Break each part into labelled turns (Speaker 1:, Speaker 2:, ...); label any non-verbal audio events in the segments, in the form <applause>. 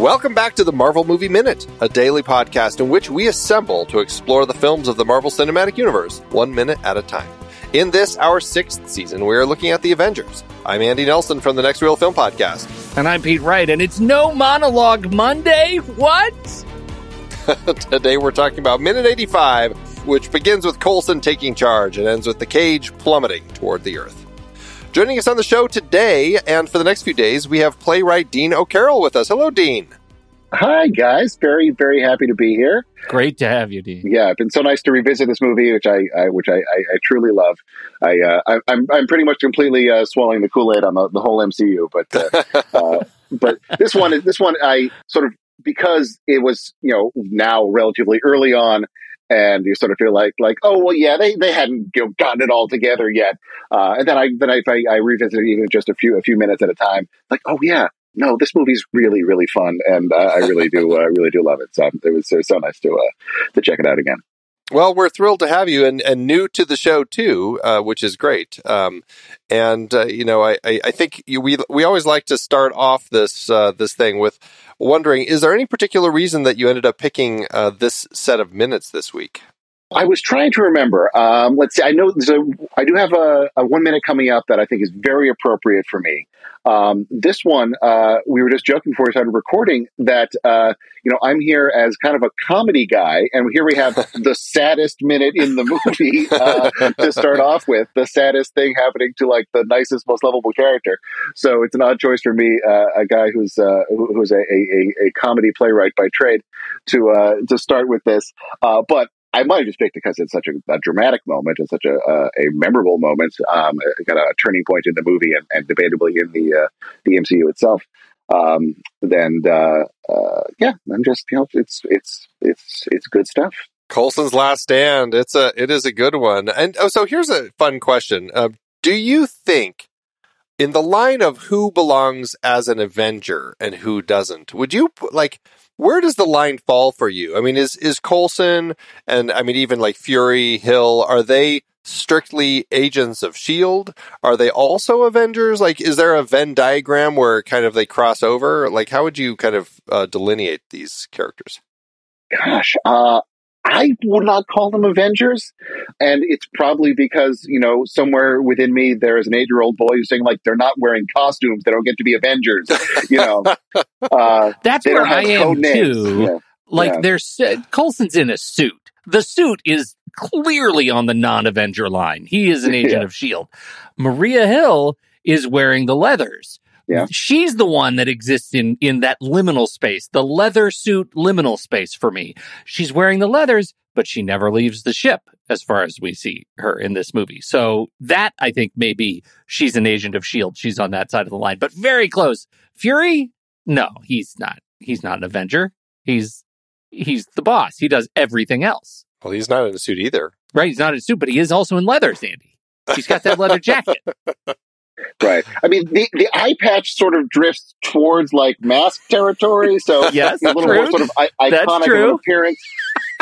Speaker 1: Welcome back to the Marvel Movie Minute, a daily podcast in which we assemble to explore the films of the Marvel Cinematic Universe, one minute at a time. In this, our sixth season, we are looking at the Avengers. I'm Andy Nelson from the Next Reel Film Podcast.
Speaker 2: And I'm Pete Wright, and it's no monologue Monday. What? <laughs>
Speaker 1: Today we're talking about minute 85, which begins with Coulson taking charge and ends with the cage plummeting toward the earth. Joining us on the show today and for the next few days, we have playwright Dean O'Carroll with us. Hello, Dean.
Speaker 3: Hi, guys. Very, very happy to be here.
Speaker 2: Great to have you, Dean.
Speaker 3: Yeah, it's been so nice to revisit this movie, which I, I which I, I, I, truly love. I, uh, I, am I'm, I'm pretty much completely uh, swallowing the Kool Aid on the, the, whole MCU, but uh, <laughs> uh, but this one, this one, I sort of because it was you know now relatively early on and you sort of feel like like oh well yeah they, they hadn't you know, gotten it all together yet uh, and then I then I, I, I revisit it even just a few a few minutes at a time like oh yeah no this movie's really really fun and uh, I really do uh, really do love it so it was, it was so nice to uh, to check it out again.
Speaker 1: Well, we're thrilled to have you and, and new to the show too, uh, which is great. Um, and uh, you know, I, I, I think you, we we always like to start off this uh, this thing with wondering: is there any particular reason that you ended up picking uh, this set of minutes this week?
Speaker 3: I was trying to remember. Um, let's see. I know a, I do have a, a, one minute coming up that I think is very appropriate for me. Um, this one, uh, we were just joking before we started recording that uh, you know I'm here as kind of a comedy guy, and here we have <laughs> the saddest minute in the movie uh, to start off with. The saddest thing happening to like the nicest, most lovable character. So it's an odd choice for me, uh, a guy who's uh, who's a, a, a, comedy playwright by trade, to uh, to start with this. but I might have just picked it because it's such a, a, dramatic moment and such a, a, a memorable moment. Um, it got a turning point in the movie and, and debatably in the uh, the MCU itself. Um, then uh, uh, yeah, I'm just you know it's it's it's it's good stuff.
Speaker 1: Coulson's Last Stand. It's a it is a good one. And oh, so here's a fun question: uh, Do you think? In the line of who belongs as an Avenger and who doesn't, would you like where does the line fall for you? I mean, is is Coulson and I mean even like Fury, Hill, are they strictly agents of Shield? Are they also Avengers? Like, is there a Venn diagram where kind of they cross over? Like, how would you kind of uh, delineate these characters?
Speaker 3: Gosh, uh, I would not call them Avengers. And it's probably because, you know, somewhere within me, there is an eight year old boy who's saying, like, they're not wearing costumes. They don't get to be Avengers. You know, <laughs>
Speaker 2: uh, that's where I am too. Yeah. Like, yeah. there's Coulson's in a suit. The suit is clearly on the non Avenger line. He is an <laughs> agent yeah. of S.H.I.E.L.D. Maria Hill is wearing the leathers.
Speaker 3: Yeah.
Speaker 2: She's the one that exists in, in that liminal space, the leather suit liminal space for me. She's wearing the leathers, but she never leaves the ship as far as we see her in this movie. So that I think maybe she's an agent of S.H.I.E.L.D. She's on that side of the line, but very close. Fury? No, he's not. He's not an Avenger. He's, he's the boss. He does everything else.
Speaker 1: Well, he's not in a suit either.
Speaker 2: Right. He's not in a suit, but he is also in leathers, Andy. He's got that leather jacket. <laughs>
Speaker 3: Right. I mean, the, the eye patch sort of drifts towards like mask territory. So
Speaker 2: yes,
Speaker 3: a little
Speaker 2: true.
Speaker 3: more sort of I- iconic appearance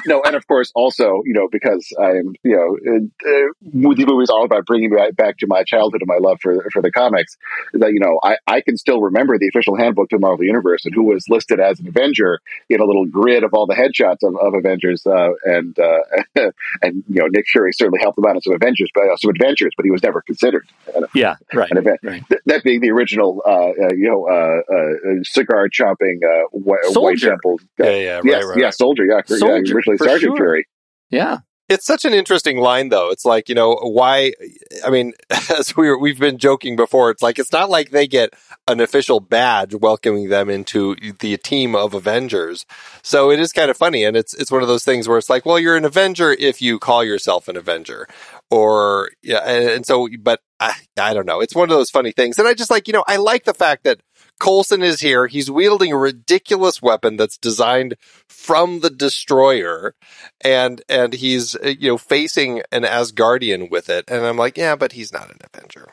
Speaker 3: no, and of course, also, you know, because I am, you know, uh, movie movies all about bringing me back to my childhood and my love for for the comics. That you know, I, I can still remember the official handbook to Marvel Universe and who was listed as an Avenger in a little grid of all the headshots of, of Avengers, uh, and uh, <laughs> and you know, Nick Fury certainly helped them out in some Avengers, but uh, some adventures, but he was never considered.
Speaker 2: An, yeah, right.
Speaker 3: An event. Right. Th- that being the original, uh, uh, you know, cigar chomping white temple.
Speaker 1: yeah, yeah, right,
Speaker 3: yes,
Speaker 1: right,
Speaker 3: yeah, soldier, yeah, soldier. yeah actually Sergeant sure. Fury.
Speaker 2: Yeah.
Speaker 1: It's such an interesting line, though. It's like, you know, why? I mean, <laughs> as we were, we've been joking before, it's like, it's not like they get an official badge welcoming them into the team of Avengers. So it is kind of funny. And it's, it's one of those things where it's like, well, you're an Avenger if you call yourself an Avenger. Or, yeah. And, and so, but I, I don't know. It's one of those funny things. And I just like, you know, I like the fact that Coulson is here. He's wielding a ridiculous weapon that's designed from the destroyer and and he's uh, you know facing an Asgardian with it and I'm like, yeah, but he's not an Avenger.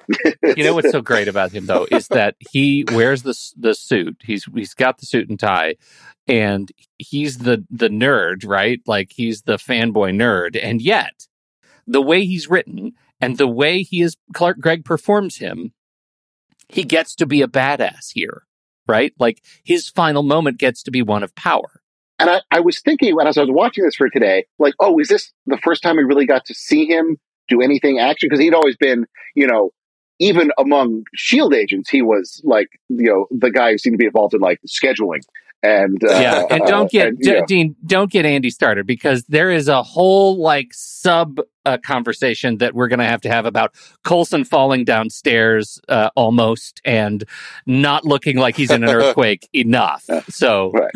Speaker 2: you know what's so great about him though is that he wears the the suit. He's he's got the suit and tie and he's the the nerd, right? Like he's the fanboy nerd and yet the way he's written and the way he is Clark Gregg performs him he gets to be a badass here. right? Like his final moment gets to be one of power.
Speaker 3: And I, I was thinking when I was watching this for today, like, oh, is this the first time we really got to see him do anything action? Because he'd always been, you know, even among shield agents, he was like, you know, the guy who seemed to be involved in like scheduling and uh,
Speaker 2: yeah, and don't get
Speaker 3: and, D-
Speaker 2: Dean, don't get Andy started because there is a whole like sub uh, conversation that we're going to have to have about Coulson falling downstairs uh, almost and not looking like he's in an <laughs> earthquake enough. So,
Speaker 3: right.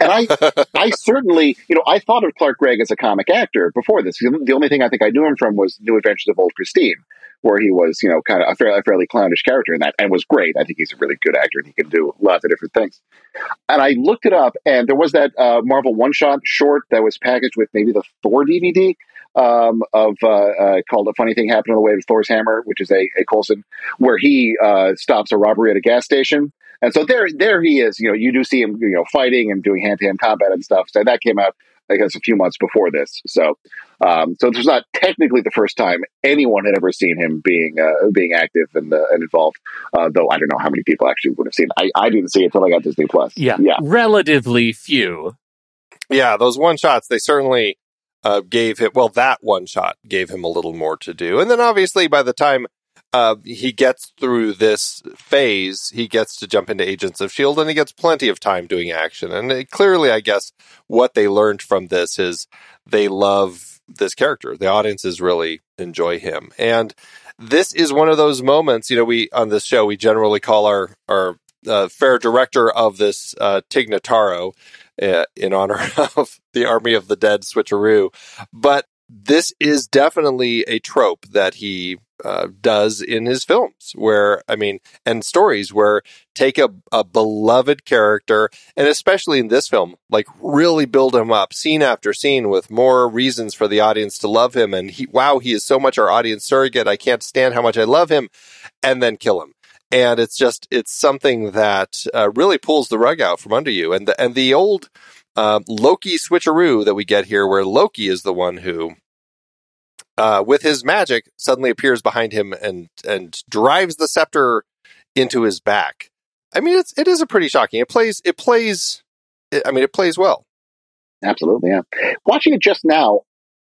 Speaker 3: and I, I certainly, you know, I thought of Clark Gregg as a comic actor before this. The only thing I think I knew him from was New Adventures of Old Christine where he was, you know, kind of a fairly, a fairly clownish character in that and was great. I think he's a really good actor and he can do lots of different things. And I looked it up and there was that uh, Marvel one shot short that was packaged with maybe the Thor DVD um, of uh, uh, called "A Funny Thing Happened on the Way to Thor's Hammer," which is a, a Coulson, where he uh, stops a robbery at a gas station. And so there, there he is. You know, you do see him, you know, fighting and doing hand to hand combat and stuff. So that came out I guess a few months before this. So, um, so this was not technically the first time anyone had ever seen him being uh, being active and, uh, and involved. Uh, though I don't know how many people actually would have seen. It. I I didn't see it until I got Disney Plus.
Speaker 2: Yeah,
Speaker 3: yeah,
Speaker 2: relatively few.
Speaker 1: Yeah, those one shots they certainly uh, gave him. Well, that one shot gave him a little more to do, and then obviously by the time uh, he gets through this phase, he gets to jump into Agents of S.H.I.E.L.D. and he gets plenty of time doing action. And it, clearly, I guess, what they learned from this is they love this character. The audiences really enjoy him. And this is one of those moments, you know, we on this show, we generally call our, our uh, fair director of this uh, Tig Notaro uh, in honor <laughs> of the Army of the Dead switcheroo. But this is definitely a trope that he uh, does in his films, where I mean, and stories where take a, a beloved character, and especially in this film, like really build him up scene after scene with more reasons for the audience to love him. And he, wow, he is so much our audience surrogate. I can't stand how much I love him, and then kill him. And it's just it's something that uh, really pulls the rug out from under you. And the and the old uh, Loki switcheroo that we get here, where Loki is the one who uh, with his magic, suddenly appears behind him and and drives the scepter into his back. I mean, it's it is a pretty shocking. It plays it plays. I mean, it plays well.
Speaker 3: Absolutely, yeah. Watching it just now,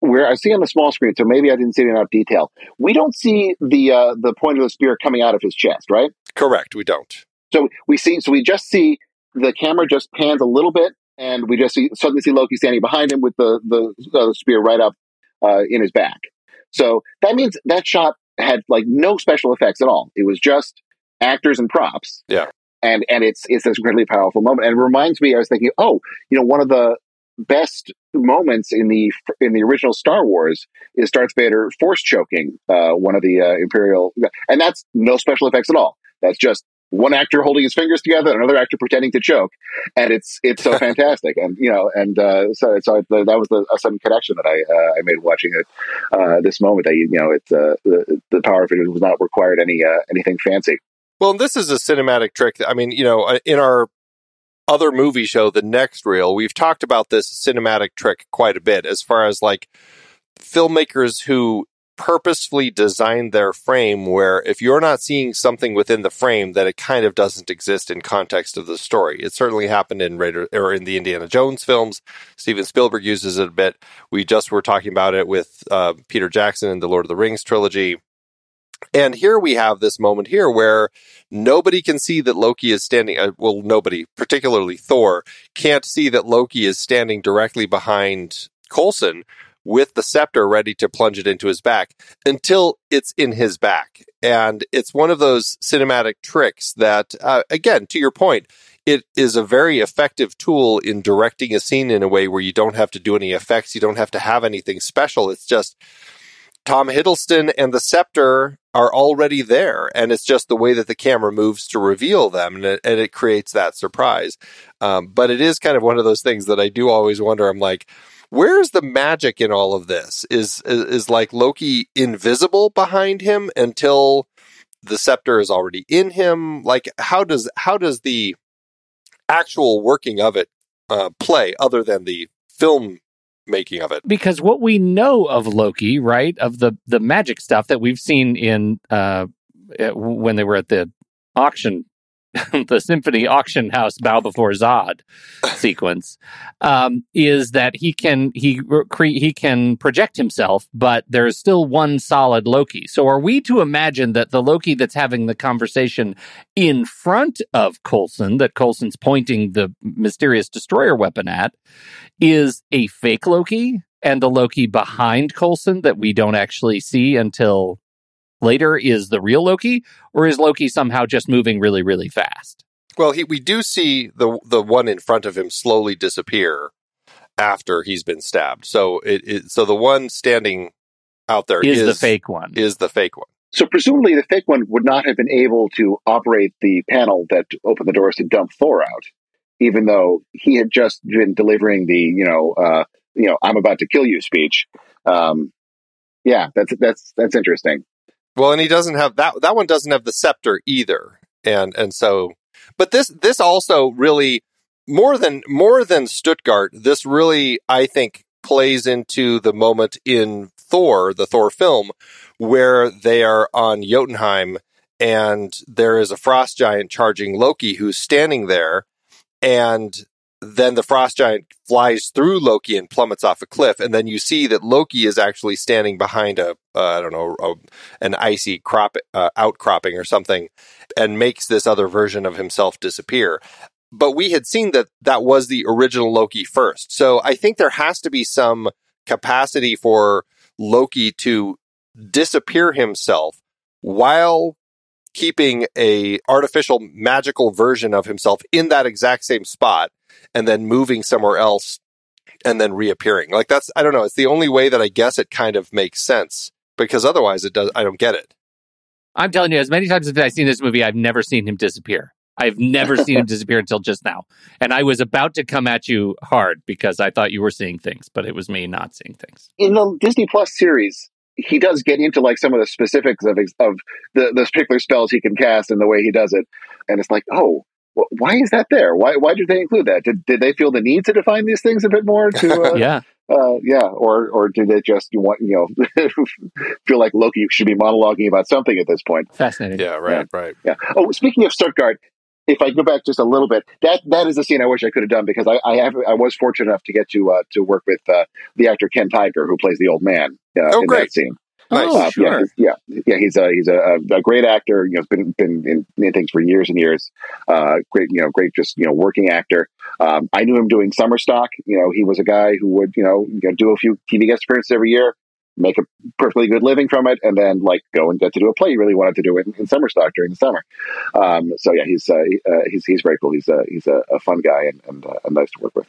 Speaker 3: where I see on the small screen, so maybe I didn't see it in enough detail. We don't see the uh, the point of the spear coming out of his chest, right?
Speaker 1: Correct. We don't.
Speaker 3: So we see. So we just see the camera just pans a little bit, and we just see suddenly see Loki standing behind him with the the, uh, spear right up uh, in his back. So that means that shot had like no special effects at all. It was just actors and props.
Speaker 1: Yeah.
Speaker 3: And and it's it's this incredibly powerful moment. And it reminds me, I was thinking, oh, you know, one of the best moments in the in the original Star Wars is Darth Vader force choking uh, one of the uh, Imperial, and that's no special effects at all. That's just one actor holding his fingers together, another actor pretending to choke, and it's it's so <laughs> fantastic. And you know, and uh, so so that was the, a sudden connection that I uh, I made watching it uh, this moment. That you know, it's uh, the the power of it was not required any uh, anything fancy.
Speaker 1: Well, this is a cinematic trick. I mean, you know, uh, in our other movie show, The Next Reel, we've talked about this cinematic trick quite a bit as far as like filmmakers who purposefully designed their frame where if you're not seeing something within the frame that it kind of doesn't exist in context of the story. It certainly happened in Raider or in the Indiana Jones films. Steven Spielberg uses it a bit. We just were talking about it with uh, Peter Jackson in the Lord of the Rings trilogy. And here we have this moment here where nobody can see that Loki is standing, uh, well, nobody, particularly Thor, can't see that Loki is standing directly behind Coulson, with the scepter ready to plunge it into his back until it's in his back. And it's one of those cinematic tricks that, uh, again, to your point, it is a very effective tool in directing a scene in a way where you don't have to do any effects. You don't have to have anything special. It's just Tom Hiddleston and the scepter are already there. And it's just the way that the camera moves to reveal them. And it, and it creates that surprise. Um, but it is kind of one of those things that I do always wonder. I'm like, Where's the magic in all of this? Is, is is like Loki invisible behind him until the scepter is already in him? Like how does how does the actual working of it uh, play other than the film making of it?
Speaker 2: Because what we know of Loki, right, of the the magic stuff that we've seen in uh, when they were at the auction <laughs> the symphony auction house bow before Zod <laughs> sequence um, is that he can he he can project himself, but there's still one solid Loki. So are we to imagine that the Loki that's having the conversation in front of Coulson, that Coulson's pointing the mysterious destroyer weapon at, is a fake Loki, and the Loki behind Coulson that we don't actually see until later is the real Loki, or is Loki somehow just moving really, really fast?
Speaker 1: Well, he, we do see the the one in front of him slowly disappear after he's been stabbed. So it, it so the one standing out there
Speaker 2: Is
Speaker 1: is
Speaker 2: the fake one?
Speaker 1: is the fake one.
Speaker 3: So presumably the fake one would not have been able to operate the panel that opened the doors to dump Thor out, even though he had just been delivering the you know uh, you know I'm about to kill you speech. Um, yeah, that's that's that's interesting.
Speaker 1: Well, and he doesn't have that. That one doesn't have the scepter either, and and so, but this this also really more than more than Stuttgart. This really, I think, plays into the moment in Thor, the Thor film, where they are on Jotunheim, and there is a frost giant charging Loki, who's standing there, and then the frost giant flies through Loki and plummets off a cliff, and then you see that Loki is actually standing behind a uh, I don't know a, an icy crop uh, outcropping or something, and makes this other version of himself disappear. But we had seen that that was the original Loki first, so I think there has to be some capacity for Loki to disappear himself while keeping a artificial magical version of himself in that exact same spot and then moving somewhere else and then reappearing. Like that's I don't know, it's the only way that I guess it kind of makes sense because otherwise it does I don't get it.
Speaker 2: I'm telling you, as many times as I've seen this movie, I've never seen him disappear. I've never <laughs> seen him disappear until just now. And I was about to come at you hard because I thought you were seeing things, but it was me not seeing things.
Speaker 3: In the Disney Plus series, he does get into like some of the specifics of of the the particular spells he can cast and the way he does it, and it's like, oh, wh- why is that there? Why why did they include that? Did did they feel the need to define these things a bit more? To <laughs> uh,
Speaker 2: Yeah.
Speaker 3: uh, yeah, or or did they just you want you know <laughs> feel like Loki should be monologuing about something at this point?
Speaker 2: Fascinating.
Speaker 1: Yeah, right, right.
Speaker 3: Yeah. Oh, speaking of Stuttgart, if I go back just a little bit, that that is a scene I wish I could have done because I I, have, I was fortunate enough to get to uh, to work with uh, the actor Ken Tigar who plays the old man uh,
Speaker 1: Oh,
Speaker 3: in
Speaker 1: great.
Speaker 3: that scene.
Speaker 1: Nice.
Speaker 2: Oh, sure.
Speaker 3: yeah, yeah, yeah. He's a he's a, a great actor. You know, has been been in, in things for years and years. Uh, great, you know, great, just you know, working actor. Um, I knew him doing summer stock. You know, he was a guy who would you know, you know do a few TV guest appearances every year, make a perfectly good living from it, and then like go and get to do a play he really wanted to do in, in summer stock during the summer. Um, so yeah, he's uh, uh, he's he's very cool. He's a he's a, a fun guy and and, uh, and nice to work with.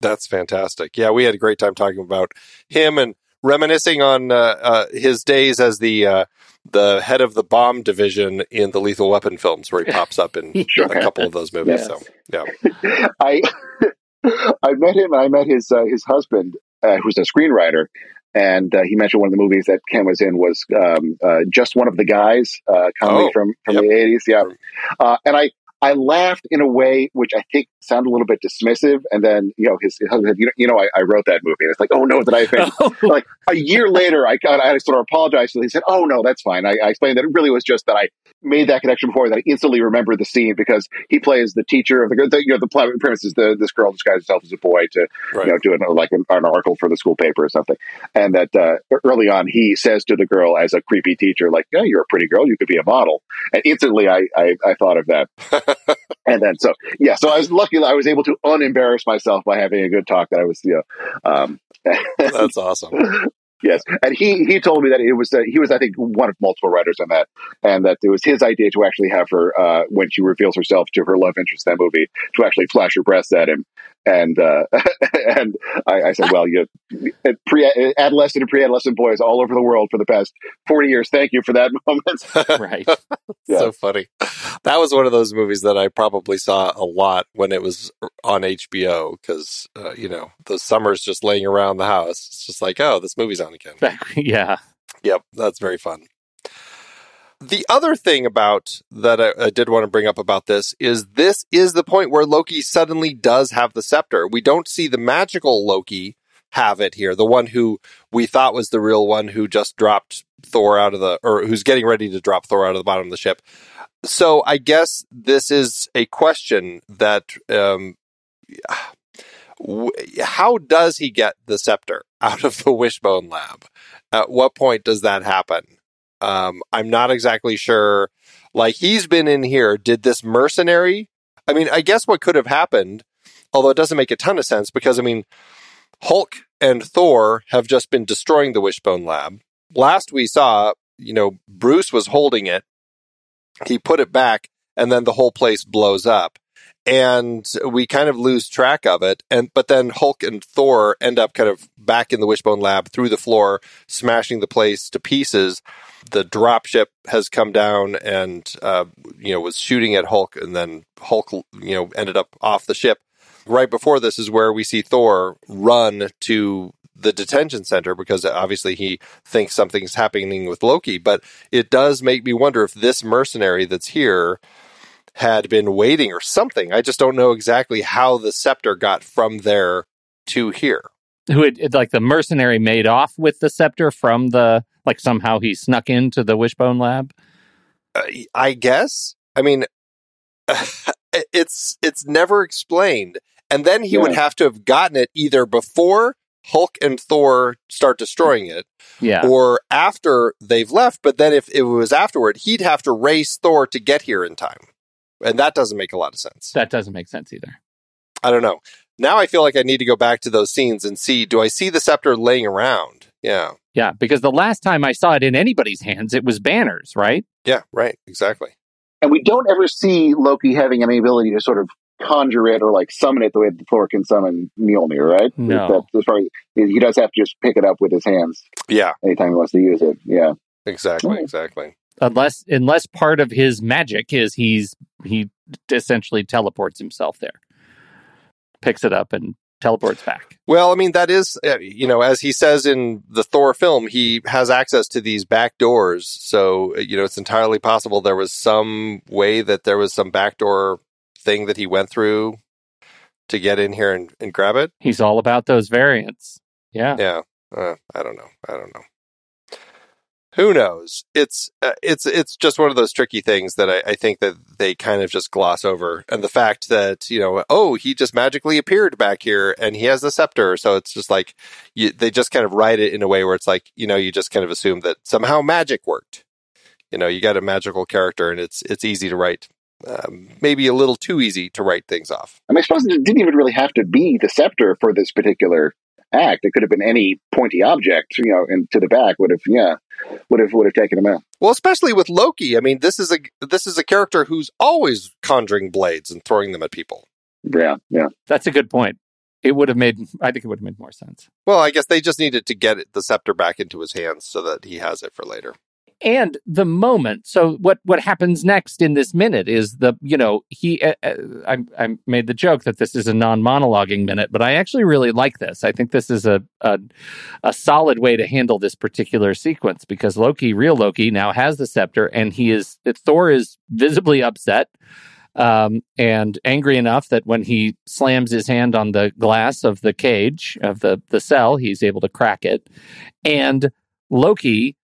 Speaker 1: That's fantastic. Yeah, we had a great time talking about him and reminiscing on uh, uh, his days as the uh, the head of the bomb division in the Lethal Weapon films, where he <laughs> pops up in
Speaker 3: Sure.
Speaker 1: a couple of those movies.
Speaker 2: Yes.
Speaker 1: So, yeah, <laughs>
Speaker 3: I <laughs> I met him. and I met his uh, his husband, uh, who's a screenwriter, and uh, he mentioned one of the movies that Ken was in was um, uh, just one of the guys, uh, comedy
Speaker 1: Oh,
Speaker 3: from from
Speaker 1: yep.
Speaker 3: the eighties. Yeah, uh, and I. I laughed in a way which I think sounded a little bit dismissive, and then you know his, his husband said, "You know, you know I, I wrote that movie." And it's like, "Oh no, did I <laughs> offend?" Oh. you?" like a year later, I got I sort of apologized. And he said, "Oh no, that's fine." I, I explained that it really was just that I made that connection before that I instantly remembered the scene because he plays the teacher of the, the you know the plot premise is the this girl disguises herself as a boy to
Speaker 1: right.
Speaker 3: you know do an, like an, an article for the school paper or something, and that uh, early on he says to the girl as a creepy teacher like, "Yeah, you're a pretty girl, you could be a model," and instantly I I, I thought of that, <laughs> and then so yeah, so I was lucky that I was able to unembarrass myself by having a good talk that I was you know. Um, <laughs>
Speaker 1: That's awesome.
Speaker 3: Yes, and he he told me that it was uh, he was I think one of multiple writers on that, and that it was his idea to actually have her uh, when she reveals herself to her love interest in that movie to actually flash her breasts at him, and uh, <laughs> and I, I said, well, you pre adolescent and pre adolescent boys all over the world for the past forty years. Thank you for that <laughs> moment.
Speaker 2: right. <laughs>
Speaker 3: Yeah.
Speaker 1: So funny. That was one of those movies that I probably saw a lot when it was on HBO because, uh, you know, the summers just laying around the house. It's just like, oh, this movie's on again.
Speaker 2: yeah.
Speaker 1: Yep, that's very fun. The other thing about that I, I did want to bring up about this is this is the point where Loki suddenly does have the scepter. We don't see the magical Loki have it here, the one who we thought was the real one who just dropped Thor out of the, or who's getting ready to drop Thor out of the bottom of the ship. so I guess this is a question that um, how does he get the scepter out of the <laughs> Wishbone lab? At what point does that happen? Um, I'm not exactly sure. Like he's been in here. Did this mercenary? I mean, I guess what could have happened, although it doesn't make a ton of sense because I mean, Hulk and Thor have just been destroying the Wishbone lab. Last we saw, you know, Bruce was holding it. He put it back, and then the whole place blows up and we kind of lose track of it. And but then Hulk and Thor end up kind of back in the Wishbone lab through the floor, smashing the place to pieces. The dropship has come down and uh, you know was shooting at Hulk, and then Hulk you know ended up off the ship. Right before this is where we see Thor run to the detention center because obviously he thinks something's happening with Loki. But it does make me wonder if this mercenary that's here had been waiting or something. I just don't know exactly how the scepter got from there to here.
Speaker 2: Who had like the mercenary made off with the scepter from the like somehow he snuck into the Wishbone lab?
Speaker 1: Uh, I guess. I mean, <laughs> it's it's never explained. And then he yeah. would have to have gotten it either before Hulk and Thor start destroying it,
Speaker 2: yeah,
Speaker 1: or after they've left. But then if it was afterward, he'd have to race Thor to get here in time. And that doesn't make a lot of sense.
Speaker 2: That doesn't make sense either.
Speaker 1: I don't know. Now I feel like I need to go back to those scenes and see do I see the scepter laying around? Yeah.
Speaker 2: Yeah, because the last time I saw it in anybody's hands, it was Banner's, right?
Speaker 1: Yeah, right. Exactly.
Speaker 3: And we don't ever see Loki having any ability to sort of conjure it or like summon it the way that Thor can summon Mjolnir, right?
Speaker 2: No.
Speaker 3: As far as, he does have to just pick it up with his hands.
Speaker 1: Yeah.
Speaker 3: Anytime he wants to use it. Yeah.
Speaker 1: Exactly. Exactly
Speaker 2: unless unless part of his magic is he's he essentially teleports himself there, picks it up and teleports back.
Speaker 1: Well, I mean that is uh, you know as he says in the Thor film, he has access to these back doors. So uh, you know it's entirely possible there was some way that there was some backdoor thing that he went through to get in here and, and grab it.
Speaker 2: He's all about those variants. Yeah.
Speaker 1: Yeah. Uh, I don't know. I don't know who knows? It's uh, it's it's just one of those tricky things that I, I, think that they kind of just gloss over, and the fact that you know, oh, he just magically appeared back here, and he has the scepter, so it's just like you, they just kind of write it in a way where it's like you know, you just kind of assume that somehow magic worked. You know, you got a magical character, and it's it's easy to write. Um, maybe a little too easy to write things off.
Speaker 3: I mean, I suppose it didn't even really have to be the scepter for this particular act. It could have been any pointy object, you know, and to the back would have, yeah, would have would have taken him out.
Speaker 1: Well, especially with Loki. I mean, this is a this is a character who's always conjuring blades and throwing them at people.
Speaker 3: Yeah, yeah.
Speaker 2: That's a good point. It would have made. I think it would have made more sense.
Speaker 1: Well, I guess they just needed to get the scepter back into his hands so that he has it for later
Speaker 2: and the moment. So what what happens next in this minute is the you know he uh, uh, I, I made the joke that this is a non monologuing minute, but I actually really like this. I think this is a, a a solid way to handle this particular sequence because Loki, real Loki, now has the scepter, and he is Thor is visibly upset. Um, and angry enough that when he slams his hand on the glass of the cage of the the cell, he's able to crack it. And Loki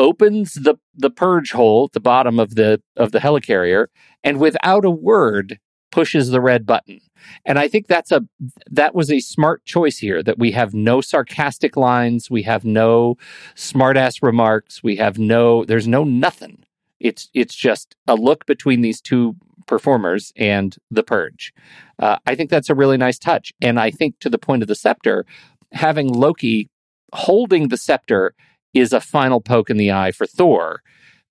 Speaker 2: opens the the purge hole at the bottom of the of the helicarrier and without a word pushes the red button. And I think that's a that was a smart choice here that we have no sarcastic lines, we have no smartass remarks, we have no there's no nothing. It's it's just a look between these two performers and the purge. Uh, I think that's a really nice touch. And I think to the point of the scepter, having Loki holding the scepter is a final poke in the eye for Thor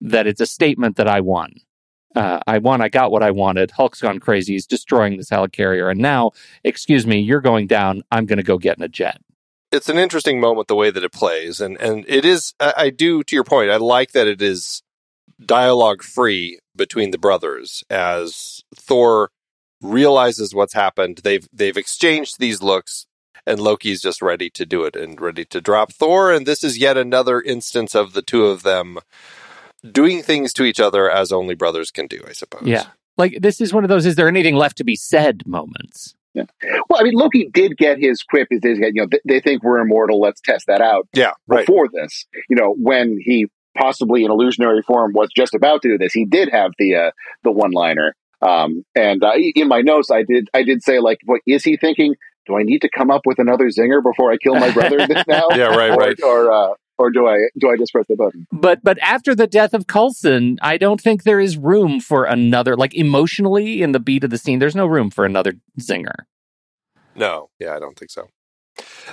Speaker 2: that it's a statement that I won. Uh, I won. I got what I wanted. Hulk's gone crazy. He's destroying this helicarrier. And now, excuse me, you're going down. I'm going to go get in a jet.
Speaker 1: It's an interesting moment the way that it plays, and and it is. I, I do to your point. I like that it is dialogue free between the brothers as Thor realizes what's happened. They've they've exchanged these looks and Loki's just ready to do it and ready to drop Thor. And this is yet another instance of the two of them doing things to each other as only brothers can do, I suppose.
Speaker 2: Yeah. Like this is one of those is there anything left to be said moments.
Speaker 3: Yeah. Well, I mean, Loki did get his quip. Is they get you know they think we're immortal. Let's test that out.
Speaker 1: Yeah, right.
Speaker 3: Before this, you know, when he possibly in illusionary form was just about to do this. He did have the uh, the one liner. Um, and uh, in my notes, I did I did say like, what is he thinking? Do I need to come up with another zinger before I kill my brother <laughs> <laughs> now?
Speaker 1: Yeah, right,
Speaker 3: or,
Speaker 1: right.
Speaker 3: Or uh, or do I do I just press the button?
Speaker 2: But but after the death of Coulson, I don't think there is room for another like emotionally in the beat of the scene. There's no room for another zinger.
Speaker 1: No, yeah, I don't think so.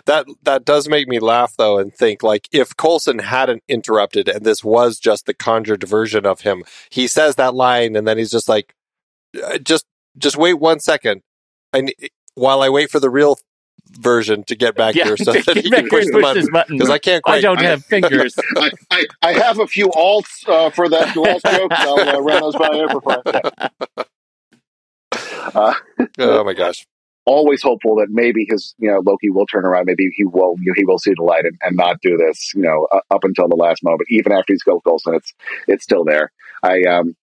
Speaker 1: That that does make me laugh though, and think like if Coulson hadn't interrupted and this was just the conjured version of him, he says that line and then he's just like, "Uh, just just wait one second, and while I wait for the real version to get back here <laughs> so that he can push the
Speaker 2: push
Speaker 1: button
Speaker 2: button.
Speaker 1: because I can't
Speaker 2: I don't
Speaker 3: I- <laughs>
Speaker 2: have fingers. <laughs>
Speaker 3: I, I, I have a few alts uh, for that last joke. I'll uh, run those by you for five. Uh,
Speaker 1: oh my gosh!
Speaker 3: always hopeful that maybe his, you know, Loki will turn around. Maybe he will, you know, he will see the light and, and not do this, you know, uh, up until the last moment. Even after he's killed Coulson, it's it's still there. I um,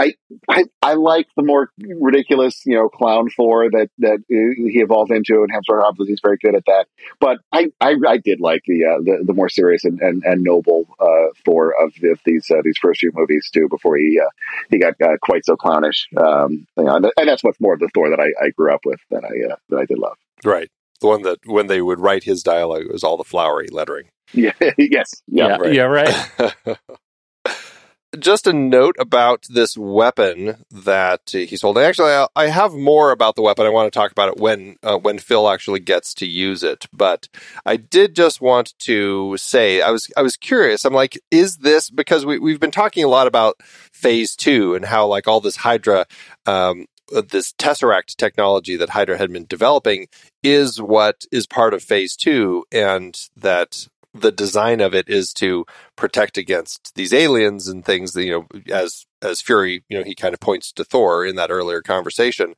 Speaker 3: I, I I like the more ridiculous, you know, clown Thor that that uh, he evolved into, and Hemsworth obviously is very good at that. But I I, I did like the, uh, the the more serious and and, and noble uh, Thor of, the, these uh, these first few movies too. Before he uh, he got uh, quite so clownish, um, you know, and, and that's much more of the Thor that I, I grew up with that I uh, that I did love.
Speaker 1: Right, the one that when they would write his dialogue, it was all the flowery lettering.
Speaker 3: Yeah. <laughs> yes. Yeah.
Speaker 2: yeah,
Speaker 1: right.
Speaker 2: yeah, right. <laughs>
Speaker 1: Just a note about this weapon that he's holding. Actually, I, have more about the weapon. I want to talk about it when uh, when Phil actually gets to use it. But I did just want to say I was I was curious. I'm like, is this because we we've been talking a lot about Phase Two and how like all this Hydra. Um, this tesseract technology that Hydra had been developing is what is part of phase two, and that the design of it is to protect against these aliens and things that, you know, as, as Fury, you know, he kind of points to Thor in that earlier conversation.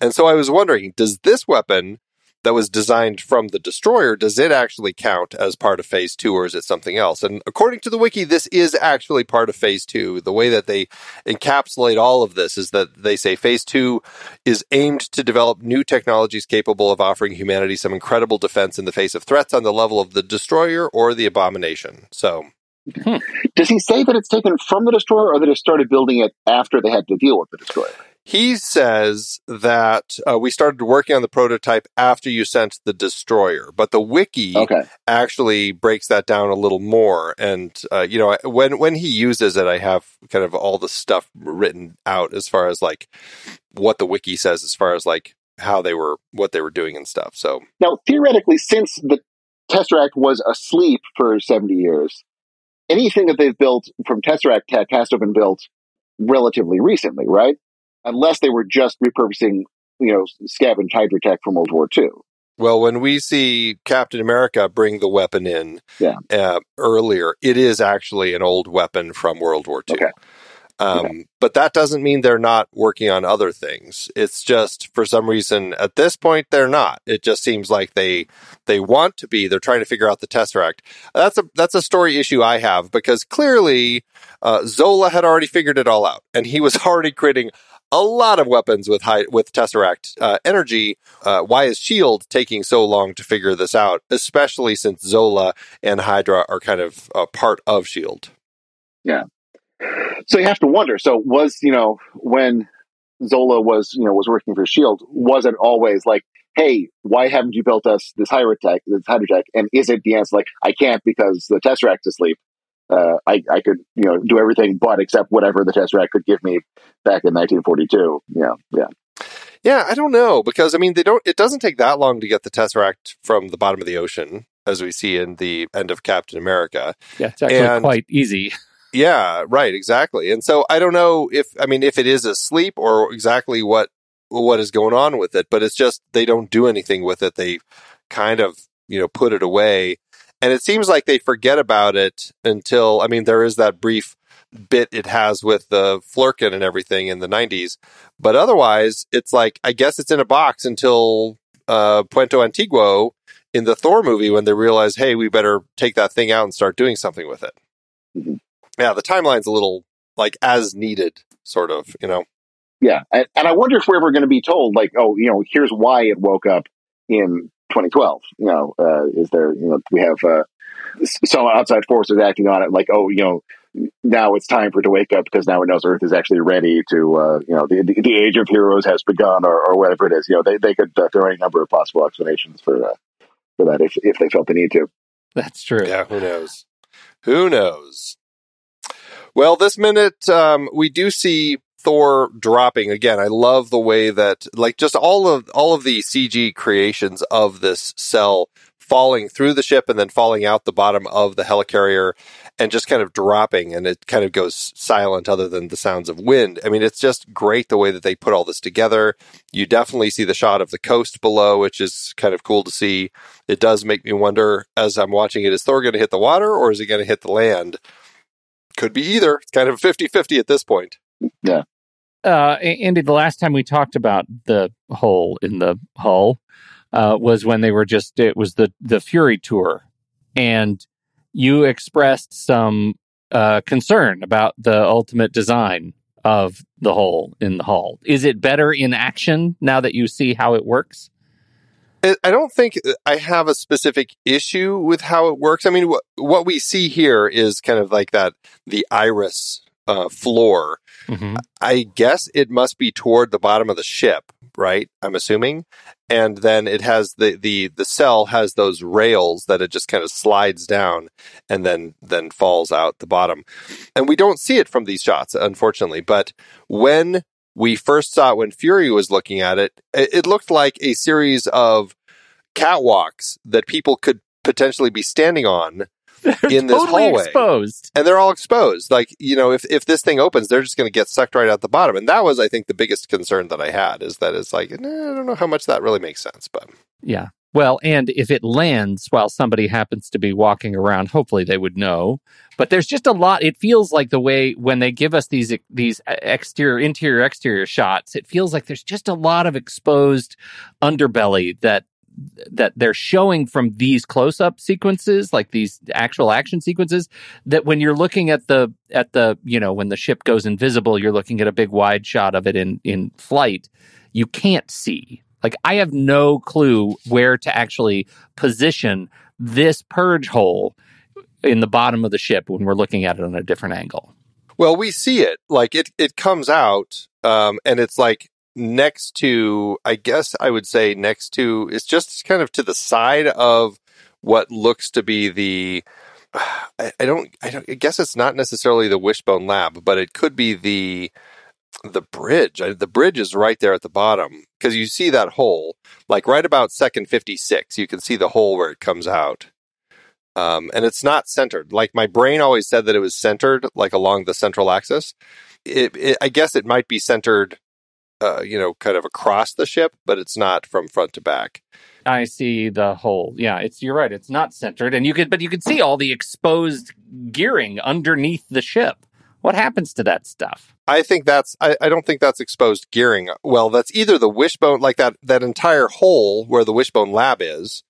Speaker 1: And so I was wondering, does this weapon that was designed from the destroyer, does it actually count as part of phase two or is it something else? And according to the wiki, this is actually part of phase two. The way that they encapsulate all of this is that they say phase two is aimed to develop new technologies capable of offering humanity some incredible defense in the face of threats on the level of the destroyer or the abomination. So hmm.
Speaker 3: Does he say that it's taken from the destroyer, or that it started building it after they had to deal with the destroyer?
Speaker 1: He says that uh, we started working on the prototype after you sent the destroyer, but the wiki
Speaker 3: Okay.
Speaker 1: actually breaks that down a little more. And uh, you know, I- when when he uses it, I have kind of all the stuff written out as far as like what the wiki says, as far as like how they were, what they were doing and stuff. So
Speaker 3: Now, theoretically, since the Tesseract was asleep for 70 years, anything that they've built from Tesseract tech has to have been built relatively recently, right? Unless they were just repurposing, you know, scavenged Hydra tech from World War II.
Speaker 1: Well, when we see Captain America bring the weapon in
Speaker 3: Yeah.
Speaker 1: uh, earlier, it is actually an old weapon from World War II.
Speaker 3: Okay.
Speaker 1: Um, But that doesn't mean they're not working on other things. It's just for some reason at this point they're not. It just seems like they they want to be. They're trying to figure out the Tesseract. That's a that's a story issue I have because clearly uh, Zola had already figured it all out, and he was <laughs> already creating a lot of weapons with high with Tesseract uh, energy. Uh, why is Shield taking so long to figure this out? Especially since Zola and Hydra are kind of part of Shield. Yeah.
Speaker 3: So you have to wonder. So was you know when Zola was you know was working for Shield, was it always like, hey, why haven't you built us this Hydra tech, this Hydra tech? And is it the answer like I can't because the Tesseract is asleep? Uh, I I could you know do everything but except whatever the Tesseract could give me back in 1942. Yeah, yeah.
Speaker 1: Yeah, I don't know because I mean they don't. It doesn't take that long to get the Tesseract from the bottom of the ocean, as we see in the end of Captain America.
Speaker 2: Yeah, it's actually
Speaker 1: And-
Speaker 2: quite easy. <laughs>
Speaker 1: Yeah, right, exactly. And so I don't know if I mean if it is asleep or exactly what what is going on with it, but it's just they don't do anything with it. They kind of you know put it away, and it seems like they forget about it until I mean there is that brief bit it has with the Flerken and everything in the 90s, but otherwise it's like I guess it's in a box until uh, Puente Antiguo in the Thor movie when they realize, hey, we better take that thing out and start doing something with it.
Speaker 3: Mhm.
Speaker 1: Yeah, the timeline's a little like as needed, sort of, you know.
Speaker 3: Yeah, and, and I wonder if we're ever going to be told, like, oh, you know, here's why it woke up in 2012. You know, uh, is there, you know, we have uh, some outside forces acting on it, like oh, you know, now it's time for it to wake up because now it knows Earth is actually ready to, uh, you know, the, the, the age of heroes has begun, or, or whatever it is. You know, they they could uh, throw any number of possible explanations for uh, for that if if they felt the need to.
Speaker 2: That's true.
Speaker 1: Yeah, who knows? Who knows? Well, this minute um, we do see Thor dropping again. I love the way that, like, just all of all of the CG creations of this cell falling through the ship and then falling out the bottom of the helicarrier and just kind of dropping and it kind of goes silent other than the sounds of wind. I mean, it's just great the way that they put all this together. You definitely see the shot of the coast below, which is kind of cool to see. It does make me wonder as I'm watching it, is Thor going to hit the water or is he going to hit the land? Could be either. It's kind of 50 50 at this point.
Speaker 3: Yeah.
Speaker 2: Uh, Andy, the last time we talked about the hole in the hull, uh, was when they were just it was the the Fury tour, and you expressed some uh, concern about the ultimate design of the hole in the hull. Is it better in action now that you see how it works?
Speaker 1: I don't think I have a specific issue with how it works. I mean, what, what we see here is kind of like that the iris uh, floor. Mm-hmm. I guess it must be toward the bottom of the ship, right? I'm assuming. And then it has the, the, the cell has those rails that it just kind of slides down and then, then falls out the bottom. And we don't see it from these shots, unfortunately. But when we first saw it, when Fury was looking at it, it, it looked like a series of catwalks that people could potentially be standing on <laughs> in this
Speaker 2: totally
Speaker 1: hallway.
Speaker 2: exposed.
Speaker 1: And they're all exposed. Like, you know, if, if this thing opens, they're just going to get sucked right out the bottom. And that was, I think, the biggest concern that I had is that it's like, eh, I don't know how much that really makes sense, but.
Speaker 2: Yeah. Well, and if it lands while somebody happens to be walking around, hopefully they would know. But there's just a lot. It feels like the way when they give us these these exterior, interior, exterior shots, it feels like there's just a lot of exposed underbelly that that they're showing from these close-up sequences like these actual action sequences that when you're looking at the at the you know when the ship goes invisible you're looking at a big wide shot of it in in flight you can't see. Like i have no clue where to actually position this purge hole in the bottom of the ship when we're looking at it on a different angle.
Speaker 1: Well we see it. Like it it comes out um, and it's like next to, I guess I would say next to, it's just kind of to the side of what looks to be the, <sighs> I, don't, I don't, I guess it's not necessarily the Wishbone Lab, but it could be the, the bridge. The bridge is right there at the bottom because you see that hole, like right about second 56. You can see the hole where it comes out. Um, and it's not centered. Like my brain always said that it was centered, like along the central axis. It, it, I guess it might be centered uh, you know, kind of across the ship, but it's not from front to back.
Speaker 2: I see the hole. Yeah, it's you're right. It's not centered, and you could, but you could see all the exposed gearing underneath the ship. What happens to that stuff?
Speaker 1: I think that's. I, I don't think that's exposed gearing. Well, that's either the wishbone, like that that entire hole where the wishbone lab is,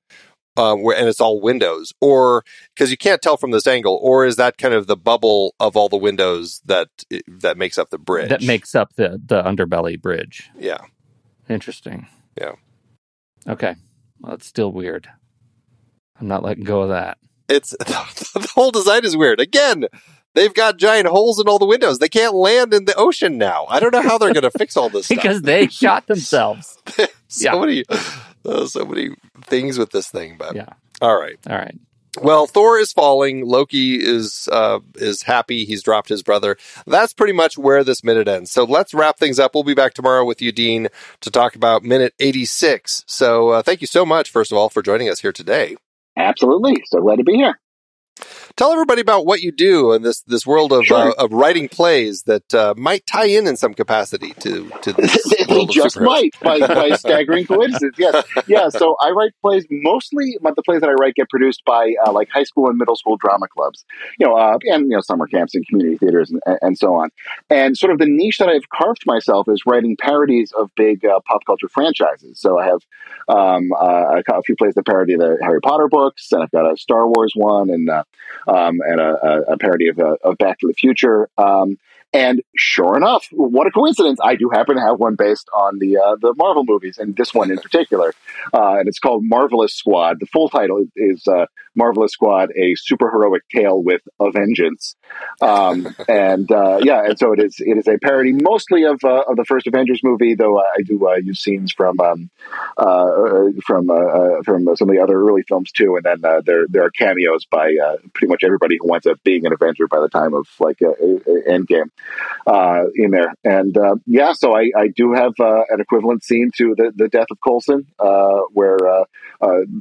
Speaker 1: um, where and it's all windows, or because you can't tell from this angle, or is that kind of the bubble of all the windows that that makes up the bridge?
Speaker 2: That makes up the the underbelly bridge.
Speaker 1: Yeah.
Speaker 2: Interesting.
Speaker 1: Yeah.
Speaker 2: Okay. Well, it's still weird. I'm not letting go of that.
Speaker 1: It's <laughs> the whole design is weird. Again, they've got giant holes in all the windows. They can't land in the ocean now. I don't know how they're going to fix all this <laughs>
Speaker 2: because they shot themselves. <laughs>
Speaker 1: so yeah. many, so many things with this thing. But
Speaker 2: yeah,
Speaker 1: all right,
Speaker 2: all right.
Speaker 1: Well, Thor is falling. Loki is uh, is happy. He's dropped his brother. That's pretty much where this minute ends. So let's wrap things up. We'll be back tomorrow with you, Dean, to talk about minute eighty six. So uh, thank you so much, first of all, for joining us here today.
Speaker 3: Absolutely. So glad to be here.
Speaker 1: Tell everybody about what you do in this this world of sure. uh, of writing plays that uh, might tie in in some capacity to to this. <laughs>
Speaker 3: they just might by, by staggering coincidence. Yes, yeah. So I write plays mostly, but the plays that I write get produced by uh, like high school and middle school drama clubs, you know, uh, and you know summer camps and community theaters and, and, so on. And sort of the niche that I've carved myself is writing parodies of big uh, pop culture franchises. So I have um, uh, a few plays that parody the Harry Potter books, and I've got a Star Wars one, and um, and a, a, parody of, uh, of Back to the Future. Um, And sure enough, what a coincidence! I do happen to have one based on the uh, the Marvel movies, and this one in particular. Uh, and it's called Marvelous Squad. The full title is uh, Marvelous Squad: A Superheroic Tale with a Vengeance. Um, <laughs> and uh, yeah, and so it is. It is a parody mostly of uh, of the first Avengers movie, though I do uh, use scenes from um, from from some of the other early films too. And then there there are cameos by pretty much everybody who winds up being an Avenger by the time of like a, Endgame in there. And uh, yeah, so I, I do have uh, an equivalent scene to the the death of Coulson, where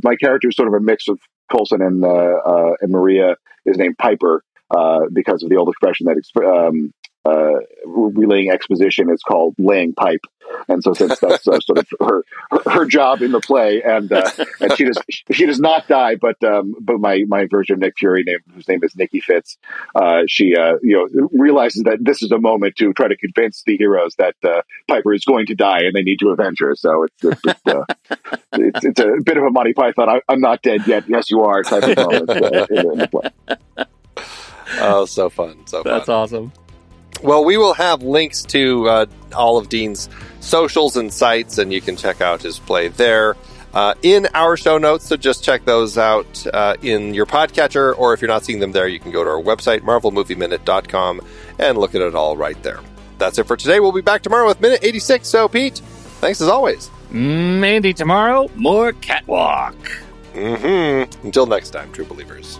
Speaker 3: my character is sort of a mix of Coulson and and Maria is named Piper uh, because of the old expression that um, uh, relaying exposition is called laying pipe, and so since that's uh, sort of her, her, her job in the play, and uh, and she does she does not die, but um, but my my version of Nick Fury, name, whose name is Nikki Fitz, uh, she uh, you know realizes that this is a moment to try to convince the heroes that uh, Piper is going to die and they need to avenge her. So it's it's, it's, it's, a bit of a Monty Python. I, am not dead yet. Yes, you are. Type of moment in, in the play.
Speaker 1: Oh, so fun. So
Speaker 2: That's
Speaker 1: fun.
Speaker 2: awesome.
Speaker 1: Well, we will have links to uh, all of Dean's socials and sites, and you can check out his play there uh, in our show notes. So just check those out uh, in your podcatcher, or if you're not seeing them there, you can go to our website, marvelmovieminute.com, and look at it all right there. That's it for today. We'll be back tomorrow with Minute 86. So, Pete, thanks as always.
Speaker 2: Mm, Andy, tomorrow, more catwalk.
Speaker 1: Mm-hmm. Until next time, true believers.